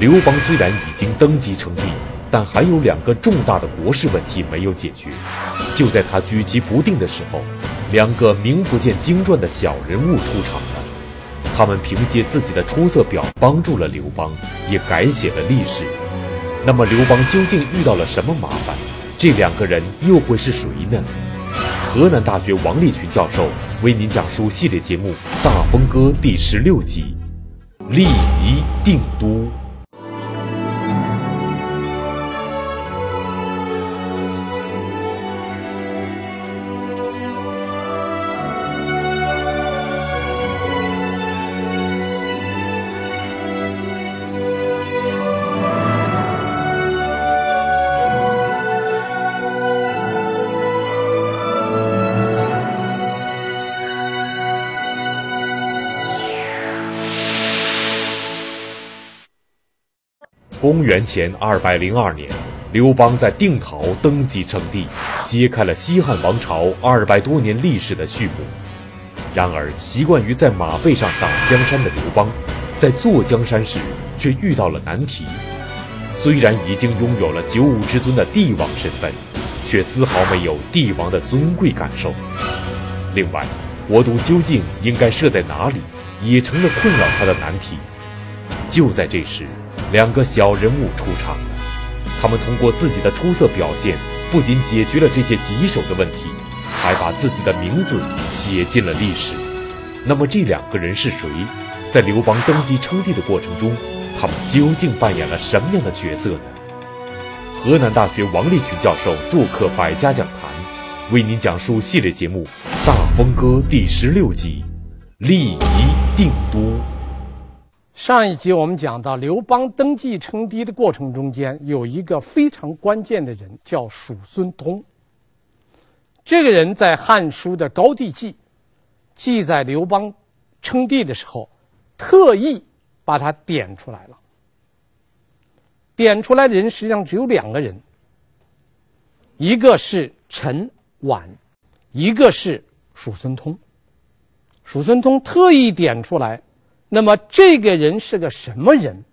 刘邦虽然已经登基称帝，但还有两个重大的国事问题没有解决。就在他举棋不定的时候，两个名不见经传的小人物出场了。他们凭借自己的出色表，帮助了刘邦，也改写了历史。那么刘邦究竟遇到了什么麻烦？这两个人又会是谁呢？河南大学王立群教授为您讲述系列节目《大风歌》第十六集：立宜定都。元前二百零二年，刘邦在定陶登基称帝，揭开了西汉王朝二百多年历史的序幕。然而，习惯于在马背上打江山的刘邦，在坐江山时却遇到了难题。虽然已经拥有了九五之尊的帝王身份，却丝毫没有帝王的尊贵感受。另外，国都究竟应该设在哪里，也成了困扰他的难题。就在这时，两个小人物出场了，他们通过自己的出色表现，不仅解决了这些棘手的问题，还把自己的名字写进了历史。那么这两个人是谁？在刘邦登基称帝的过程中，他们究竟扮演了什么样的角色呢？河南大学王立群教授做客百家讲坛，为您讲述系列节目《大风歌》第十六集：立宜定都。上一集我们讲到，刘邦登基称帝的过程中间，有一个非常关键的人，叫叔孙通。这个人在《汉书》的《高帝纪》记载刘邦称帝的时候，特意把他点出来了。点出来的人实际上只有两个人，一个是陈琬，一个是叔孙通。叔孙通特意点出来。那么这个人是个什么人？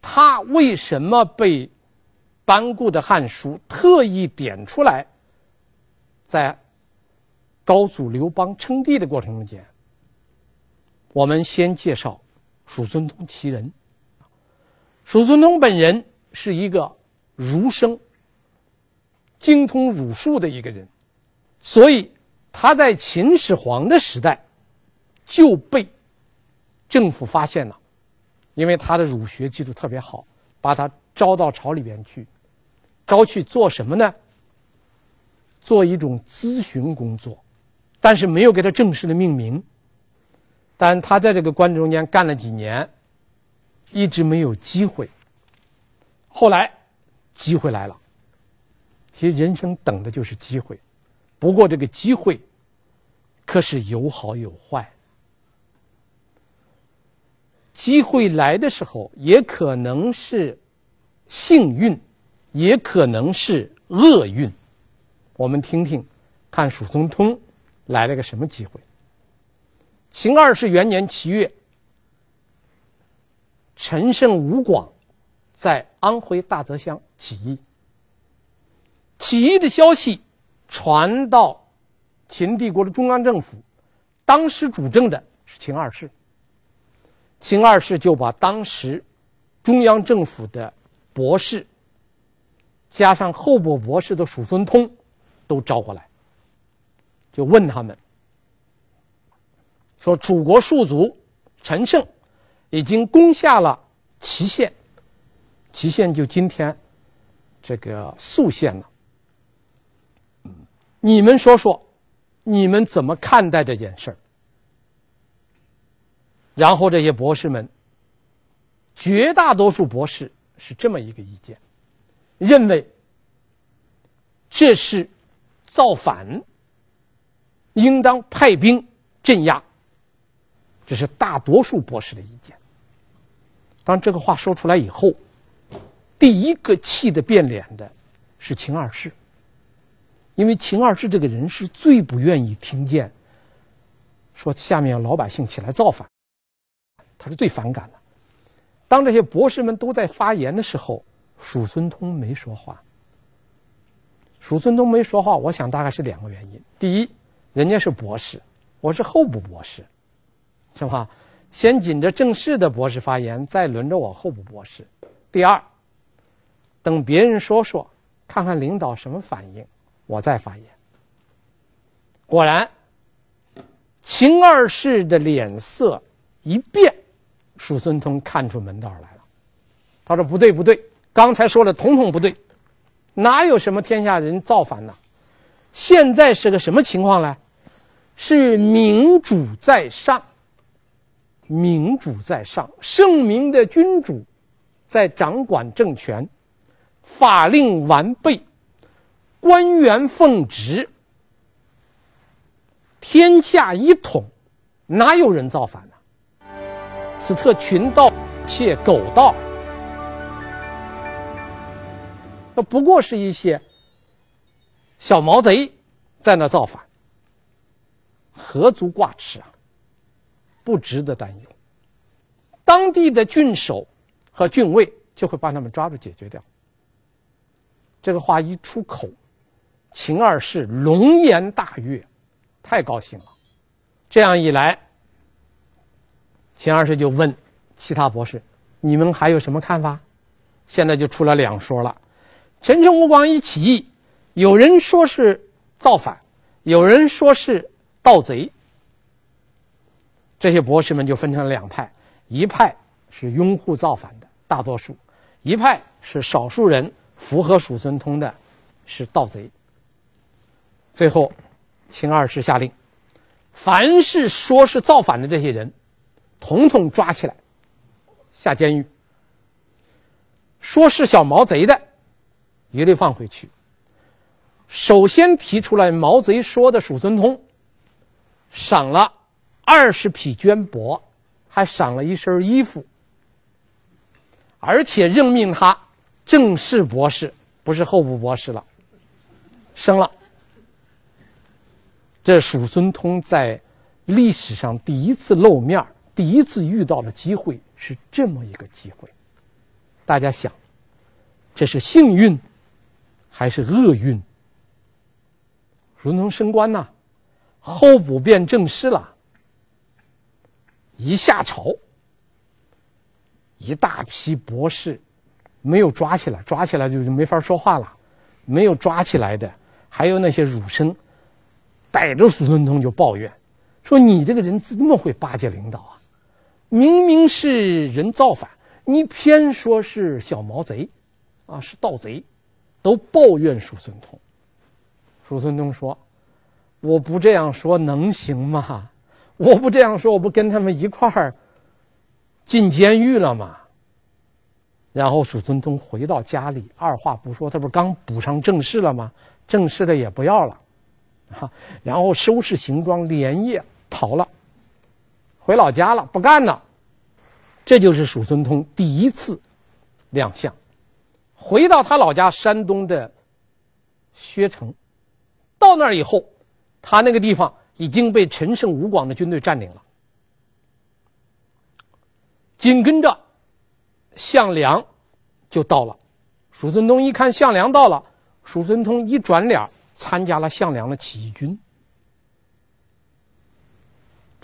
他为什么被班固的《汉书》特意点出来？在高祖刘邦称帝的过程中间，我们先介绍叔孙通其人。叔孙通本人是一个儒生，精通儒术的一个人，所以他在秦始皇的时代就被。政府发现了，因为他的儒学基础特别好，把他招到朝里边去，招去做什么呢？做一种咨询工作，但是没有给他正式的命名。但他在这个官中间干了几年，一直没有机会。后来机会来了，其实人生等的就是机会，不过这个机会可是有好有坏。机会来的时候，也可能是幸运，也可能是厄运。我们听听，看蜀中通来了个什么机会？秦二世元年七月，陈胜吴广在安徽大泽乡起义。起义的消息传到秦帝国的中央政府，当时主政的是秦二世。秦二世就把当时中央政府的博士，加上候补博士的叔孙通，都招过来，就问他们说：“楚国戍卒陈胜已经攻下了祁县，祁县就今天这个宿县了。你们说说，你们怎么看待这件事儿？”然后这些博士们，绝大多数博士是这么一个意见，认为这是造反，应当派兵镇压。这是大多数博士的意见。当这个话说出来以后，第一个气得变脸的是秦二世，因为秦二世这个人是最不愿意听见说下面老百姓起来造反。他是最反感的，当这些博士们都在发言的时候，叔孙通没说话。叔孙通没说话，我想大概是两个原因：第一，人家是博士，我是候补博士，是吧？先紧着正式的博士发言，再轮着我候补博士。第二，等别人说说，看看领导什么反应，我再发言。果然，秦二世的脸色一变，叔孙通看出门道来了。他说：“不对，不对，刚才说的统统不对。”哪有什么天下人造反呢？现在是个什么情况呢？是明主在上，明主在上，圣明的君主在掌管政权，法令完备，官员奉职，天下一统，哪有人造反呢？此特群盗窃狗盗。那不过是一些小毛贼在那造反，何足挂齿啊？不值得担忧。当地的郡守和郡尉就会把他们抓住解决掉。这个话一出口，秦二世龙颜大悦，太高兴了。这样一来，秦二世就问其他博士：“你们还有什么看法？”现在就出了两说了。陈胜吴广一起义，有人说是造反，有人说是盗贼。这些博士们就分成两派：一派是拥护造反的大多数，一派是少数人符合属孙通的，是盗贼。最后，秦二世下令，凡是说是造反的这些人，统统抓起来，下监狱。说是小毛贼的。一律放回去。首先提出来毛贼说的叔孙通，赏了二十匹绢帛，还赏了一身衣服，而且任命他正式博士，不是候补博士了，升了。这叔孙通在历史上第一次露面，第一次遇到的机会是这么一个机会。大家想，这是幸运。还是厄运。叔孙通升官呐，候补变正式了。一下朝，一大批博士没有抓起来，抓起来就就没法说话了。没有抓起来的，还有那些儒生，逮着苏孙通就抱怨，说你这个人怎么会巴结领导啊？明明是人造反，你偏说是小毛贼，啊，是盗贼。都抱怨叔孙通。叔孙通说：“我不这样说能行吗？我不这样说，我不跟他们一块儿进监狱了吗？”然后叔孙通回到家里，二话不说，他不是刚补上正事了吗？正事的也不要了，啊，然后收拾行装，连夜逃了，回老家了，不干了。这就是叔孙通第一次亮相。回到他老家山东的薛城，到那儿以后，他那个地方已经被陈胜吴广的军队占领了。紧跟着，项梁就到了。叔孙通一看项梁到了，叔孙通一转脸参加了项梁的起义军。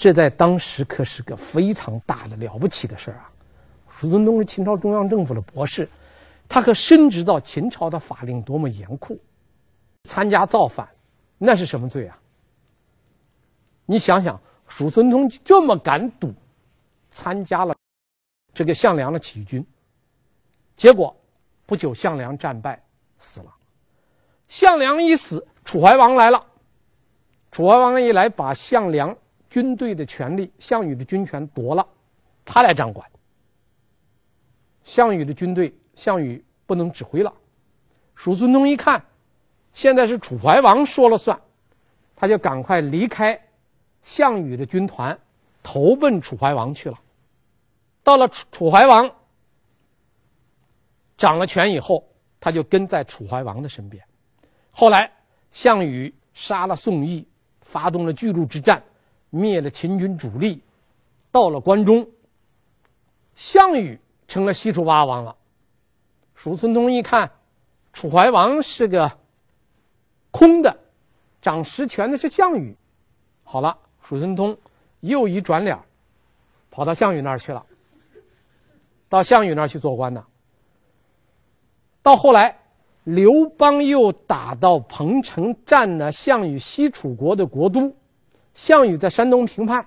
这在当时可是个非常大的了不起的事儿啊！叔孙通是秦朝中央政府的博士。他可深知到秦朝的法令多么严酷，参加造反，那是什么罪啊？你想想，叔孙通这么敢赌，参加了这个项梁的起义军，结果不久项梁战败死了。项梁一死，楚怀王来了。楚怀王一来，把项梁军队的权力、项羽的军权夺了，他来掌管。项羽的军队。项羽不能指挥了，叔孙通一看，现在是楚怀王说了算，他就赶快离开项羽的军团，投奔楚怀王去了。到了楚楚怀王掌了权以后，他就跟在楚怀王的身边。后来项羽杀了宋义，发动了巨鹿之战，灭了秦军主力，到了关中，项羽成了西楚霸王了。叔孙通一看，楚怀王是个空的，掌实权的是项羽。好了，叔孙通又一转脸，跑到项羽那儿去了，到项羽那儿去做官呢。到后来，刘邦又打到彭城，占了项羽西楚国的国都。项羽在山东平叛，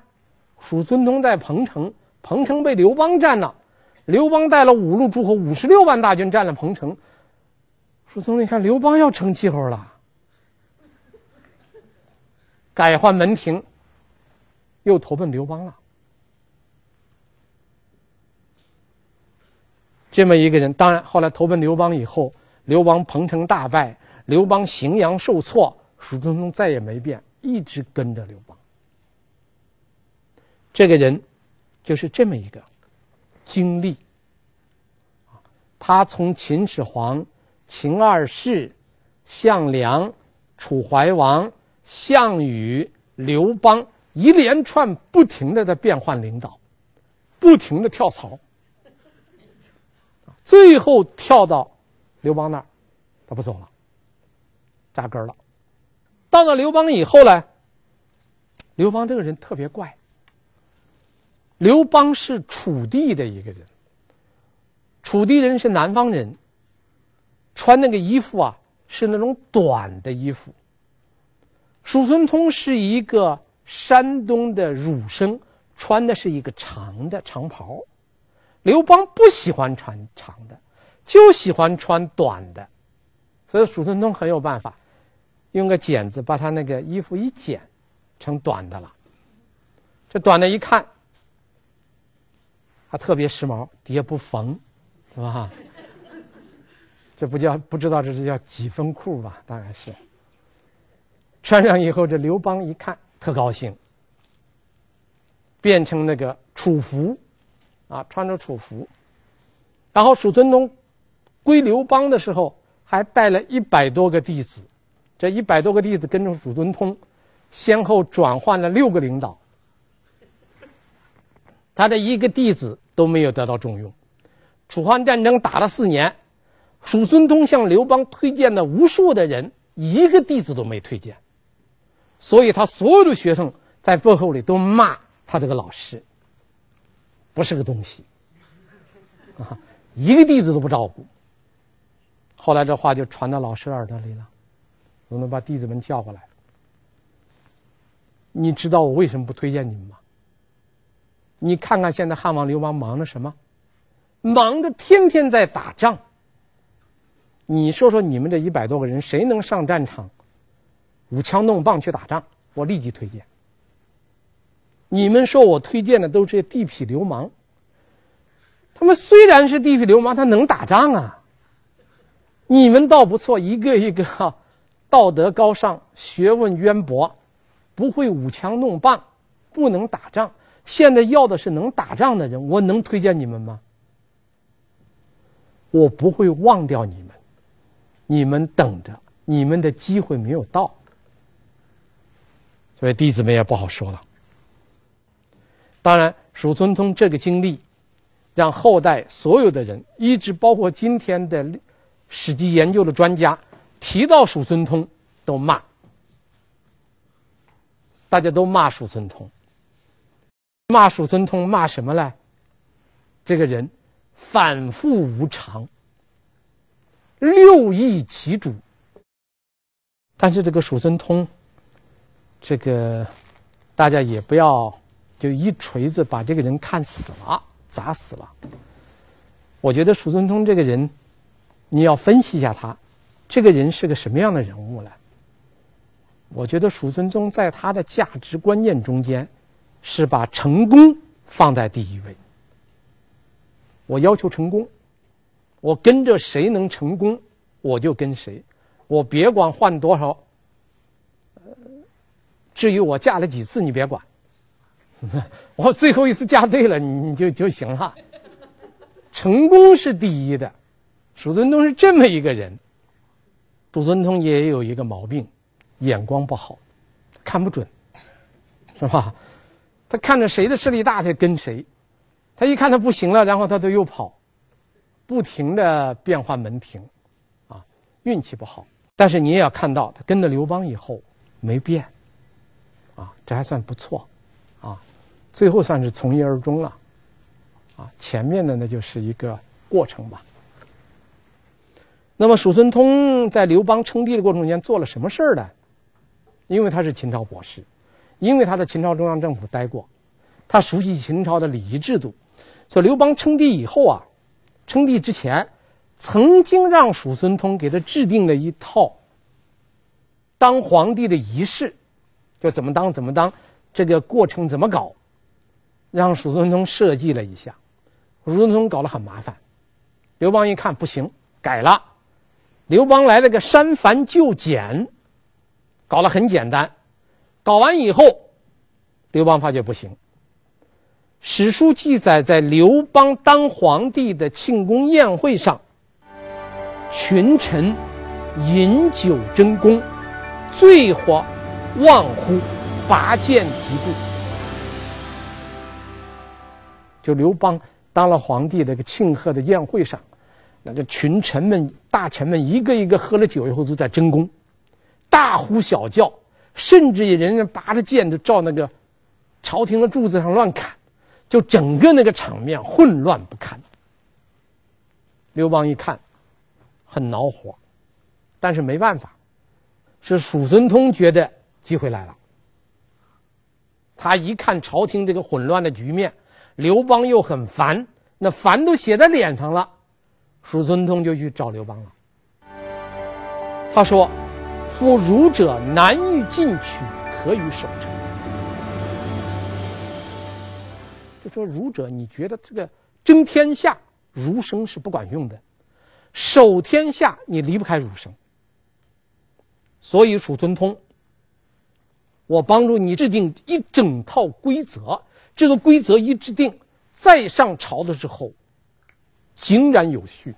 叔孙通在彭城，彭城被刘邦占了。刘邦带了五路诸侯五十六万大军占了彭城。叔孙通一看刘邦要成气候了，改换门庭，又投奔刘邦了。这么一个人，当然后来投奔刘邦以后，刘邦彭城大败，刘邦荥阳受挫，叔孙通再也没变，一直跟着刘邦。这个人就是这么一个。经历，他从秦始皇、秦二世、项梁、楚怀王、项羽、刘邦一连串不停的在变换领导，不停的跳槽，最后跳到刘邦那儿，他不走了，扎根了。到了刘邦以后呢，刘邦这个人特别怪。刘邦是楚地的一个人，楚地人是南方人，穿那个衣服啊是那种短的衣服。叔孙通是一个山东的儒生，穿的是一个长的长袍。刘邦不喜欢穿长的，就喜欢穿短的，所以叔孙通很有办法，用个剪子把他那个衣服一剪，成短的了。这短的一看。还特别时髦，底下不缝，是吧？这不叫不知道这是叫几分裤吧？大概是。穿上以后，这刘邦一看特高兴，变成那个楚服，啊，穿着楚服。然后叔孙通归刘邦的时候，还带了一百多个弟子，这一百多个弟子跟着叔孙通，先后转换了六个领导。他的一个弟子都没有得到重用，楚汉战争打了四年，叔孙通向刘邦推荐了无数的人，一个弟子都没推荐，所以他所有的学生在背后里都骂他这个老师，不是个东西，啊，一个弟子都不照顾。后来这话就传到老师耳朵里了，我们把弟子们叫过来，你知道我为什么不推荐你们吗？你看看现在汉王刘邦忙着什么？忙着天天在打仗。你说说你们这一百多个人，谁能上战场，舞枪弄棒去打仗？我立即推荐。你们说我推荐的都是地痞流氓。他们虽然是地痞流氓，他能打仗啊。你们倒不错，一个一个哈，道德高尚，学问渊博，不会舞枪弄棒，不能打仗。现在要的是能打仗的人，我能推荐你们吗？我不会忘掉你们，你们等着，你们的机会没有到，所以弟子们也不好说了。当然，叔孙通这个经历，让后代所有的人，一直包括今天的史记研究的专家，提到叔孙通都骂，大家都骂叔孙通。骂叔孙通骂什么呢？这个人反复无常，六佾其主。但是这个叔孙通，这个大家也不要就一锤子把这个人看死了，砸死了。我觉得叔孙通这个人，你要分析一下他，这个人是个什么样的人物呢？我觉得叔孙通在他的价值观念中间。是把成功放在第一位。我要求成功，我跟着谁能成功，我就跟谁，我别管换多少。至于我嫁了几次，你别管，我最后一次嫁对了，你你就就行了。成功是第一的，叔孙通是这么一个人。叔孙通也有一个毛病，眼光不好，看不准，是吧？他看着谁的势力大，他跟谁；他一看他不行了，然后他就又跑，不停的变换门庭，啊，运气不好。但是你也要看到，他跟着刘邦以后没变，啊，这还算不错，啊，最后算是从一而终了，啊，前面的那就是一个过程吧。那么叔孙通在刘邦称帝的过程中间做了什么事儿呢？因为他是秦朝博士，因为他在秦朝中央政府待过，他熟悉秦朝的礼仪制度，所以刘邦称帝以后啊，称帝之前，曾经让叔孙通给他制定了一套当皇帝的仪式，就怎么当怎么当，这个过程怎么搞，让叔孙通设计了一下，叔孙通搞得很麻烦，刘邦一看不行，改了。刘邦来了个删繁就简，搞得很简单。搞完以后，刘邦发觉不行。史书记载，在刘邦当皇帝的庆功宴会上，群臣饮酒争功，醉或忘乎，拔剑提步。就刘邦当了皇帝这个庆贺的宴会上。那个群臣们、大臣们一个一个喝了酒以后都在争功，大呼小叫，甚至有人家拔着剑就照那个朝廷的柱子上乱砍，就整个那个场面混乱不堪。刘邦一看，很恼火，但是没办法，是叔孙通觉得机会来了。他一看朝廷这个混乱的局面，刘邦又很烦，那烦都写在脸上了。叔孙通就去找刘邦了。他说：“夫儒者难于进取，可与守成。”就说儒者，你觉得这个争天下，儒生是不管用的；守天下，你离不开儒生。所以叔孙通，我帮助你制定一整套规则。这个规则一制定，再上朝的时候。井然有序。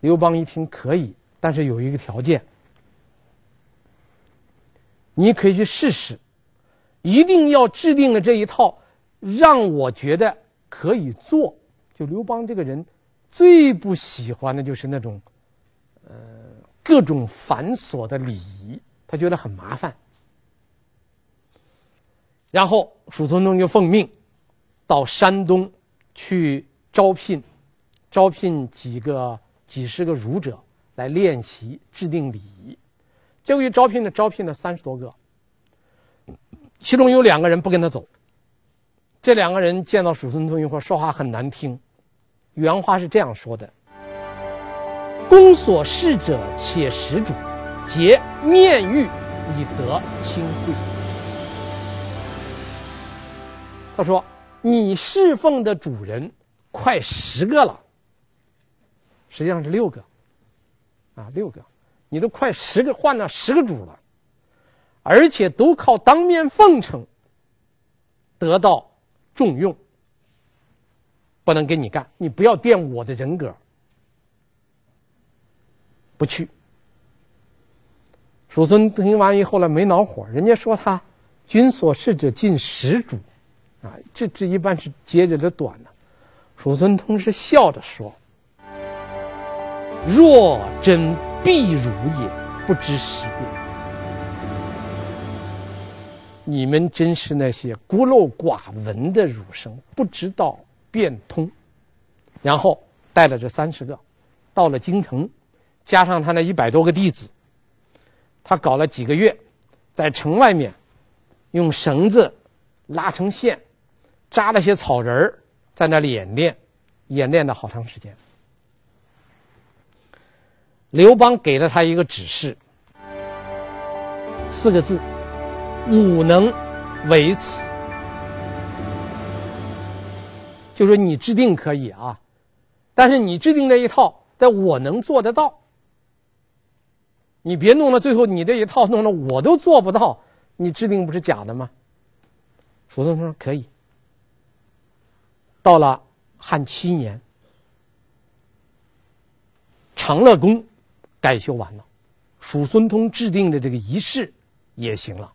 刘邦一听可以，但是有一个条件，你可以去试试，一定要制定了这一套，让我觉得可以做。就刘邦这个人，最不喜欢的就是那种，呃，各种繁琐的礼仪，他觉得很麻烦。然后叔孙通就奉命到山东去。招聘，招聘几个几十个儒者来练习制定礼仪，结果一招聘呢，招聘了三十多个，其中有两个人不跟他走。这两个人见到叔孙通一会说话很难听，原话是这样说的：“公所事者，且食主，皆面欲以得亲贵。”他说：“你侍奉的主人。”快十个了，实际上是六个，啊，六个，你都快十个换了十个主了，而且都靠当面奉承得到重用，不能跟你干，你不要玷污我的人格，不去。叔孙听完以后呢，没恼火，人家说他君所事者尽十主，啊，这这一般是接着的短的。叔孙通是笑着说：“若真必儒也，不知时变。你们真是那些孤陋寡闻的儒生，不知道变通。”然后带了这三十个，到了京城，加上他那一百多个弟子，他搞了几个月，在城外面用绳子拉成线，扎了些草人儿。在那里演练，演练了好长时间。刘邦给了他一个指示，四个字：“吾能为此。”就说你制定可以啊，但是你制定这一套，但我能做得到。你别弄到最后，你这一套弄了我都做不到，你制定不是假的吗？叔孙通说可以。到了汉七年，长乐宫改修完了，叔孙通制定的这个仪式也行了。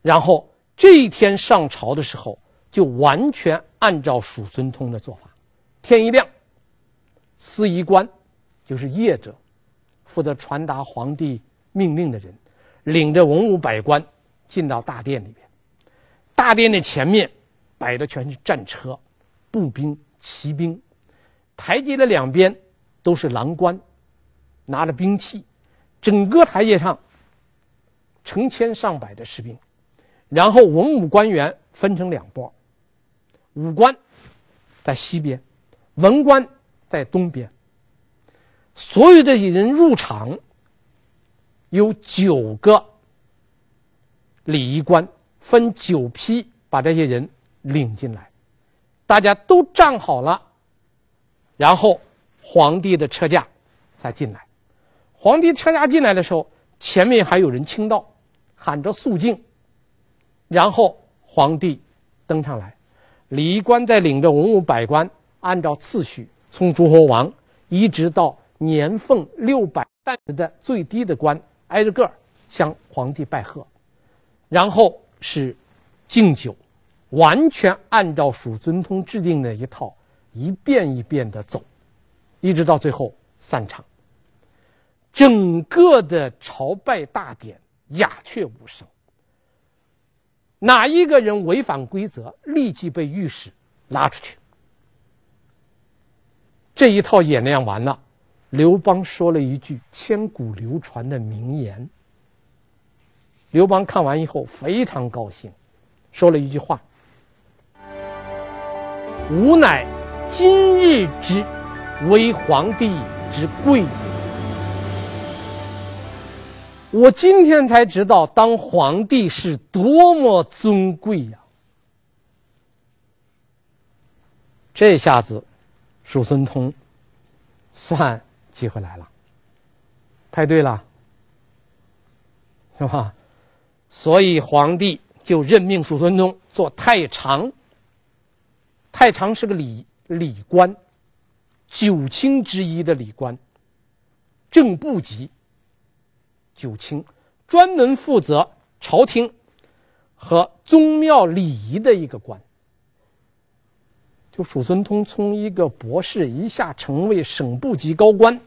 然后这一天上朝的时候，就完全按照叔孙通的做法，天一亮司仪官，就是谒者，负责传达皇帝命令的人，领着文武百官进到大殿里面。大殿的前面摆的全是战车、步兵、骑兵，台阶的两边都是郎官，拿着兵器，整个台阶上成千上百的士兵。然后文武官员分成两拨，武官在西边，文官在东边。所有的人入场，有九个礼仪官分九批把这些人领进来，大家都站好了，然后皇帝的车驾再进来。皇帝车驾进来的时候，前面还有人倾道，喊着肃静。然后皇帝登上来，礼仪官在领着文武百官，按照次序从诸侯王一直到年俸六百石的最低的官，挨着个向皇帝拜贺，然后是敬酒，完全按照蜀尊通制定的一套，一遍一遍的走，一直到最后散场。整个的朝拜大典鸦雀无声。哪一个人违反规则，立即被御史拉出去。这一套演练完了，刘邦说了一句千古流传的名言。刘邦看完以后非常高兴，说了一句话：“吾乃今日之为皇帝之贵也。”我今天才知道，当皇帝是多么尊贵呀！这下子，叔孙通算机会来了，派对了，是吧？所以皇帝就任命叔孙通做太常。太常是个礼礼官，九卿之一的礼官，正部级。九卿，专门负责朝廷和宗庙礼仪的一个官。就叔孙通从一个博士一下成为省部级高官，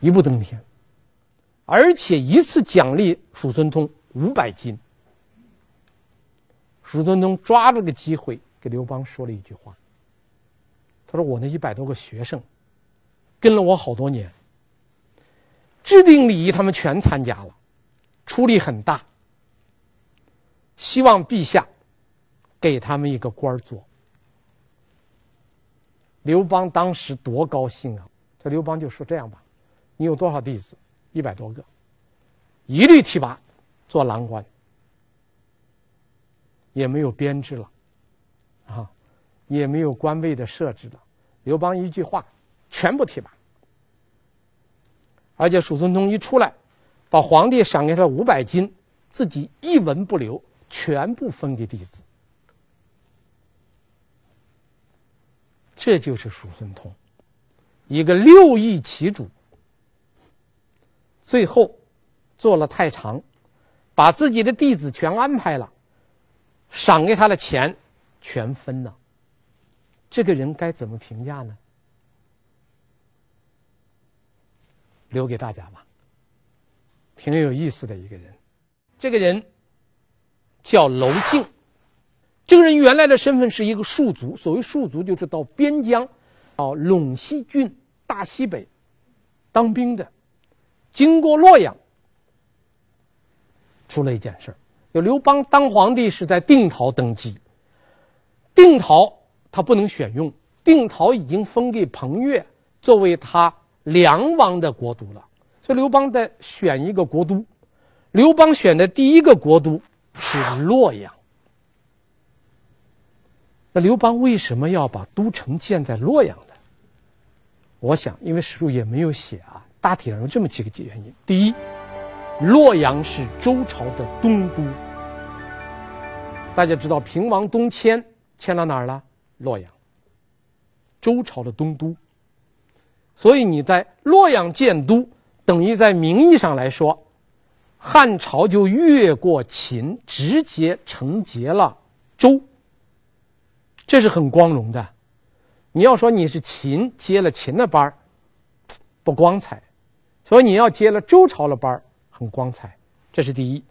一步登天，而且一次奖励叔孙通五百金。叔孙通抓住个机会给刘邦说了一句话，他说：“我那一百多个学生，跟了我好多年。”制定礼仪，他们全参加了，出力很大。希望陛下给他们一个官做。刘邦当时多高兴啊！这刘邦就说：“这样吧，你有多少弟子？一百多个，一律提拔做郎官，也没有编制了，啊，也没有官位的设置了。刘邦一句话，全部提拔。”而且叔孙通一出来，把皇帝赏给他五百金，自己一文不留，全部分给弟子。这就是叔孙通，一个六艺其主，最后做了太常，把自己的弟子全安排了，赏给他的钱全分了。这个人该怎么评价呢？留给大家吧，挺有意思的一个人。这个人叫楼敬，这个人原来的身份是一个戍卒。所谓戍卒，就是到边疆、到陇西郡大西北当兵的。经过洛阳，出了一件事儿：有刘邦当皇帝是在定陶登基，定陶他不能选用，定陶已经封给彭越作为他。梁王的国都了，所以刘邦在选一个国都。刘邦选的第一个国都是洛阳。那刘邦为什么要把都城建在洛阳呢？我想，因为史书也没有写啊，大体上有这么几个原因。第一，洛阳是周朝的东都。大家知道，平王东迁迁到哪儿了？洛阳。周朝的东都。所以你在洛阳建都，等于在名义上来说，汉朝就越过秦，直接承接了周。这是很光荣的。你要说你是秦接了秦的班儿，不光彩，所以你要接了周朝的班儿，很光彩。这是第一。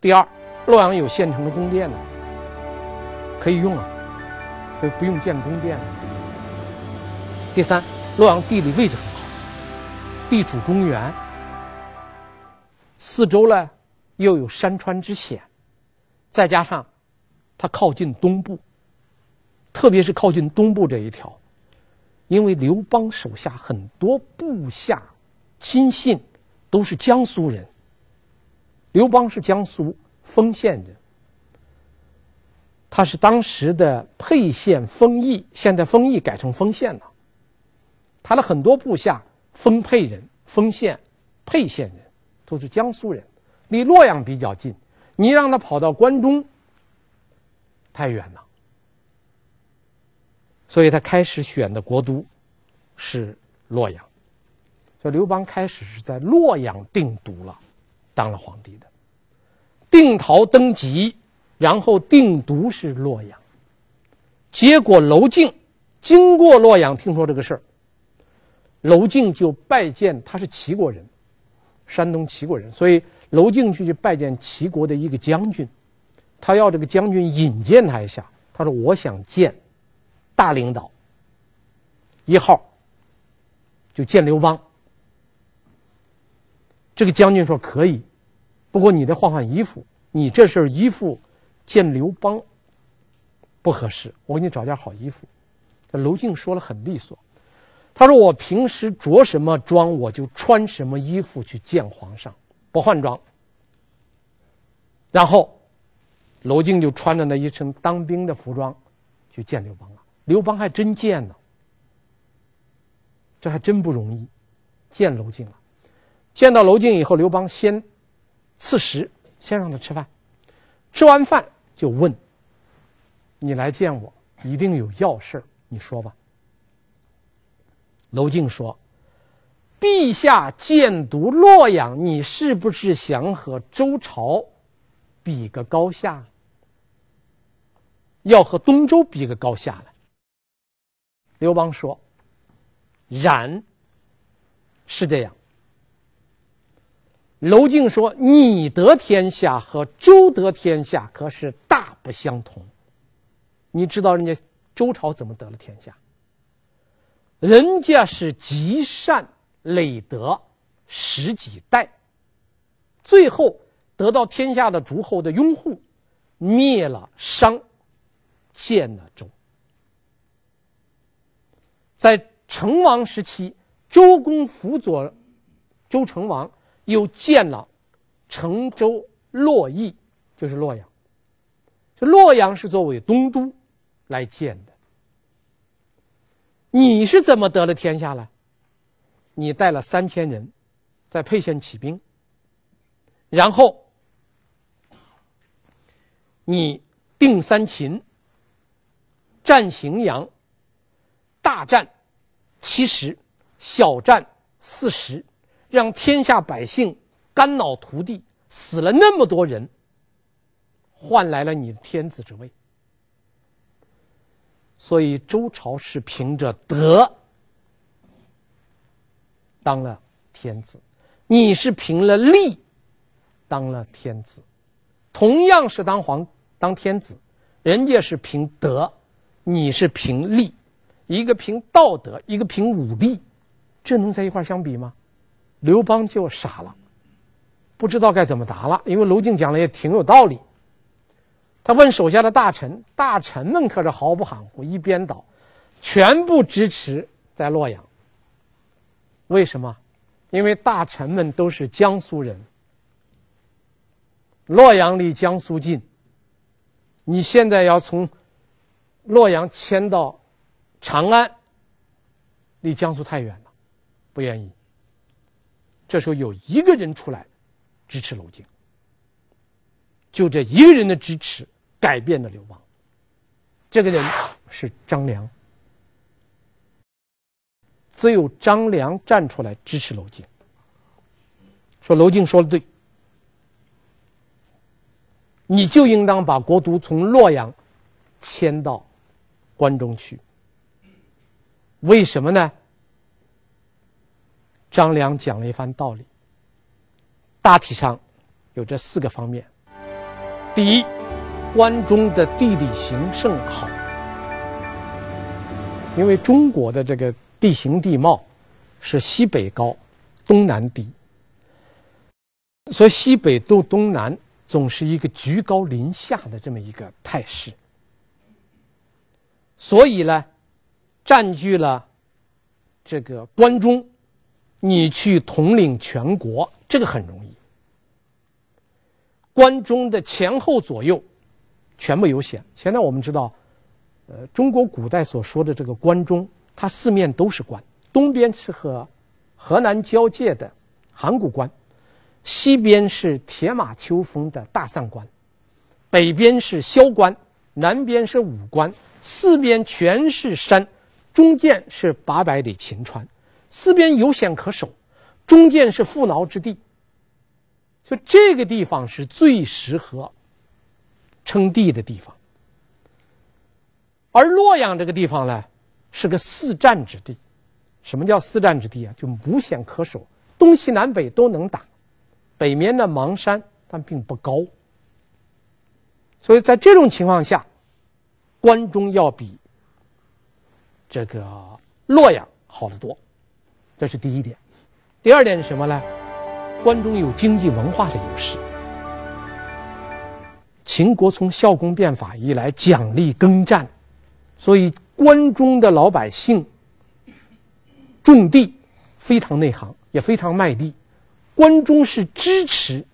第二，洛阳有现成的宫殿呢，可以用啊，所以不用建宫殿。第三，洛阳地理位置很好，地处中原，四周呢又有山川之险，再加上它靠近东部，特别是靠近东部这一条。因为刘邦手下很多部下、亲信都是江苏人。刘邦是江苏丰县人，他是当时的沛县丰邑，现在丰邑改成丰县了。他的很多部下，丰沛人、丰县、沛县人，都是江苏人，离洛阳比较近。你让他跑到关中，太远了。所以他开始选的国都是洛阳，所以刘邦开始是在洛阳定都了，当了皇帝的。定陶登基，然后定都是洛阳。结果楼敬经过洛阳，听说这个事儿，娄敬就拜见，他是齐国人，山东齐国人，所以娄敬去去拜见齐国的一个将军，他要这个将军引荐他一下，他说我想见。大领导一号就见刘邦，这个将军说可以，不过你得换换衣服，你这身衣服见刘邦不合适，我给你找件好衣服。楼敬说了很利索，他说我平时着什么装，我就穿什么衣服去见皇上，不换装。然后楼敬就穿着那一身当兵的服装去见刘邦了。刘邦还真见了，这还真不容易，见楼敬了。见到楼敬以后，刘邦先赐食，先让他吃饭。吃完饭就问：“你来见我，一定有要事，你说吧。”娄敬说：“陛下建都洛阳，你是不是想和周朝比个高下？要和东周比个高下了？”刘邦说：“然，是这样。”娄敬说：“你得天下和周得天下可是大不相同。你知道人家周朝怎么得了天下？人家是积善累德十几代，最后得到天下的诸侯的拥护，灭了商，建了周。”在成王时期，周公辅佐周成王，又建了成周洛邑，就是洛阳。这洛阳是作为东都来建的。你是怎么得了天下了？你带了三千人，在沛县起兵，然后你定三秦，战荥阳。大战七十，小战四十，让天下百姓肝脑涂地，死了那么多人，换来了你的天子之位。所以周朝是凭着德当了天子，你是凭了利当了天子。同样是当皇当天子，人家是凭德，你是凭利。一个凭道德，一个凭武力，这能在一块相比吗？刘邦就傻了，不知道该怎么答了。因为楼敬讲的也挺有道理。他问手下的大臣，大臣们可是毫不含糊，一边倒，全部支持在洛阳。为什么？因为大臣们都是江苏人，洛阳离江苏近，你现在要从洛阳迁到。长安离江苏太远了，不愿意。这时候有一个人出来支持娄敬，就这一个人的支持改变了刘邦。这个人是张良，只有张良站出来支持娄敬，说娄敬说的对，你就应当把国都从洛阳迁到关中去。为什么呢？张良讲了一番道理，大体上有这四个方面。第一，关中的地理形势好，因为中国的这个地形地貌是西北高，东南低，所以西北到东南总是一个居高临下的这么一个态势，所以呢，占据了这个关中。你去统领全国，这个很容易。关中的前后左右全部有险。现在我们知道，呃，中国古代所说的这个关中，它四面都是关，东边是和河南交界的函谷关，西边是铁马秋风的大散关，北边是萧关，南边是武关，四边全是山，中间是八百里秦川。四边有险可守，中间是富饶之地，所以这个地方是最适合称帝的地方。而洛阳这个地方呢，是个四战之地。什么叫四战之地啊？就无险可守，东西南北都能打，北面的邙山但并不高，所以在这种情况下，关中要比这个洛阳好得多。这是第一点，第二点是什么呢？关中有经济文化的优势。秦国从孝公变法以来奖励耕战，所以关中的老百姓种地非常内行，也非常卖地。关中是支持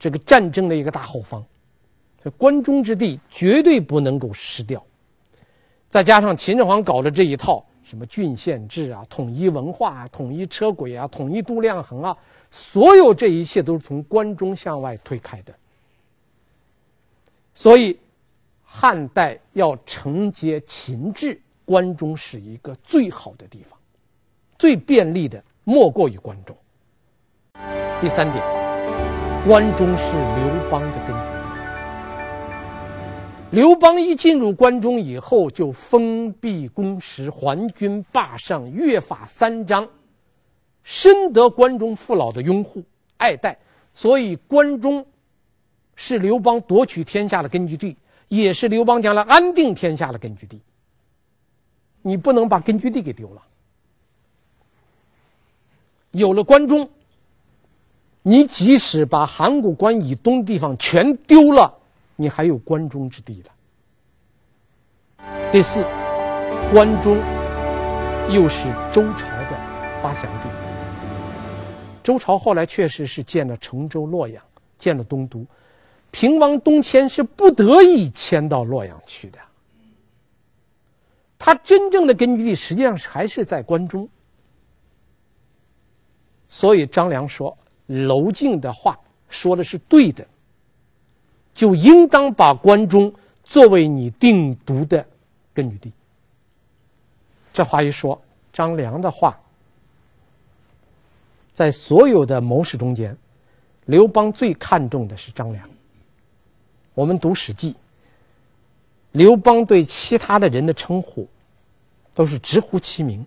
这个战争的一个大后方，所以关中之地绝对不能够失掉。再加上秦始皇搞的这一套。什么郡县制啊，统一文化啊，统一车轨啊，统一度量衡啊，所有这一切都是从关中向外推开的。所以，汉代要承接秦制，关中是一个最好的地方，最便利的莫过于关中。第三点，关中是刘邦的根据地。刘邦一进入关中以后，就封闭宫室，还军霸上，约法三章，深得关中父老的拥护爱戴，所以关中是刘邦夺取天下的根据地，也是刘邦将来安定天下的根据地。你不能把根据地给丢了。有了关中，你即使把函谷关以东地方全丢了。你还有关中之地的。第四，关中又是周朝的发祥地。周朝后来确实是建了成周、洛阳，建了东都。平王东迁是不得已迁到洛阳去的。他真正的根据地实际上还是在关中。所以张良说：“楼敬的话说的是对的。”就应当把关中作为你定都的根据地。这话一说，张良的话，在所有的谋士中间，刘邦最看重的是张良。我们读《史记》，刘邦对其他的人的称呼都是直呼其名，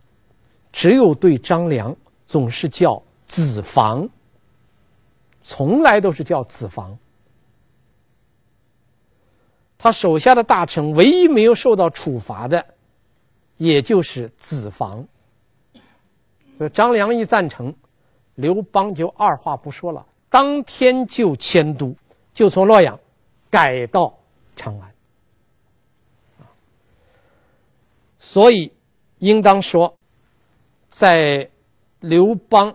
只有对张良总是叫子房，从来都是叫子房。他手下的大臣唯一没有受到处罚的，也就是子房。所以张良一赞成，刘邦就二话不说了，当天就迁都，就从洛阳改到长安。所以，应当说，在刘邦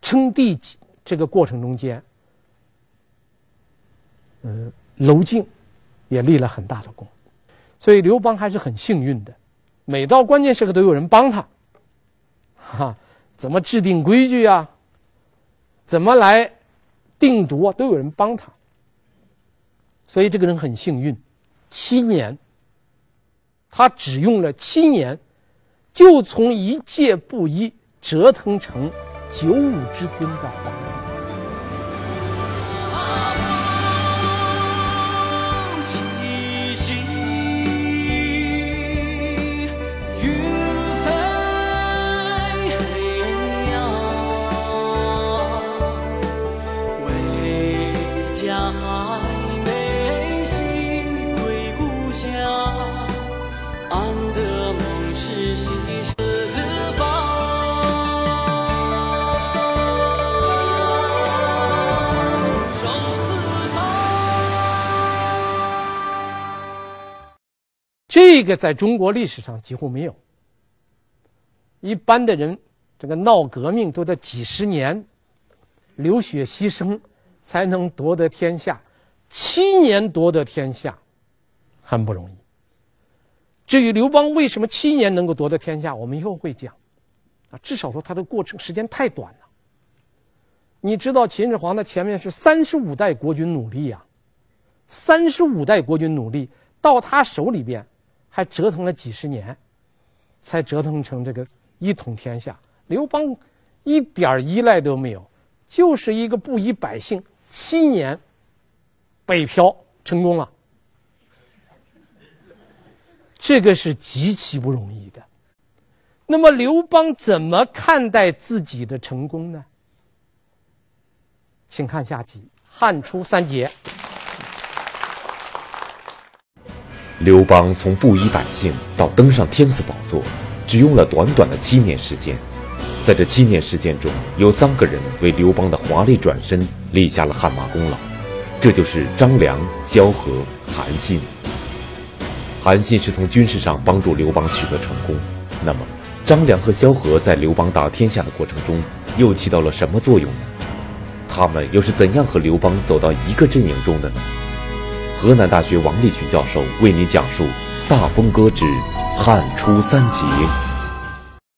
称帝这个过程中间，嗯，楼敬。也立了很大的功，所以刘邦还是很幸运的，每到关键时刻都有人帮他，哈，怎么制定规矩啊？怎么来定夺啊？都有人帮他，所以这个人很幸运，七年，他只用了七年，就从一介布衣折腾成九五之尊的皇帝。这个在中国历史上几乎没有。一般的人，这个闹革命都得几十年，流血牺牲，才能夺得天下。七年夺得天下，很不容易。至于刘邦为什么七年能够夺得天下，我们以后会讲。啊，至少说他的过程时间太短了。你知道秦始皇的前面是三十五代国君努力呀，三十五代国君努力到他手里边，还折腾了几十年，才折腾成这个。一统天下，刘邦一点依赖都没有，就是一个布衣百姓，七年北漂成功了，这个是极其不容易的。那么刘邦怎么看待自己的成功呢？请看下集《汉初三杰》。刘邦从布衣百姓到登上天子宝座。只用了短短的七年时间，在这七年时间中，有三个人为刘邦的华丽转身立下了汗马功劳，这就是张良、萧何、韩信。韩信是从军事上帮助刘邦取得成功，那么张良和萧何在刘邦打天下的过程中又起到了什么作用呢？他们又是怎样和刘邦走到一个阵营中的呢？河南大学王立群教授为您讲述《大风歌之》汉初三杰。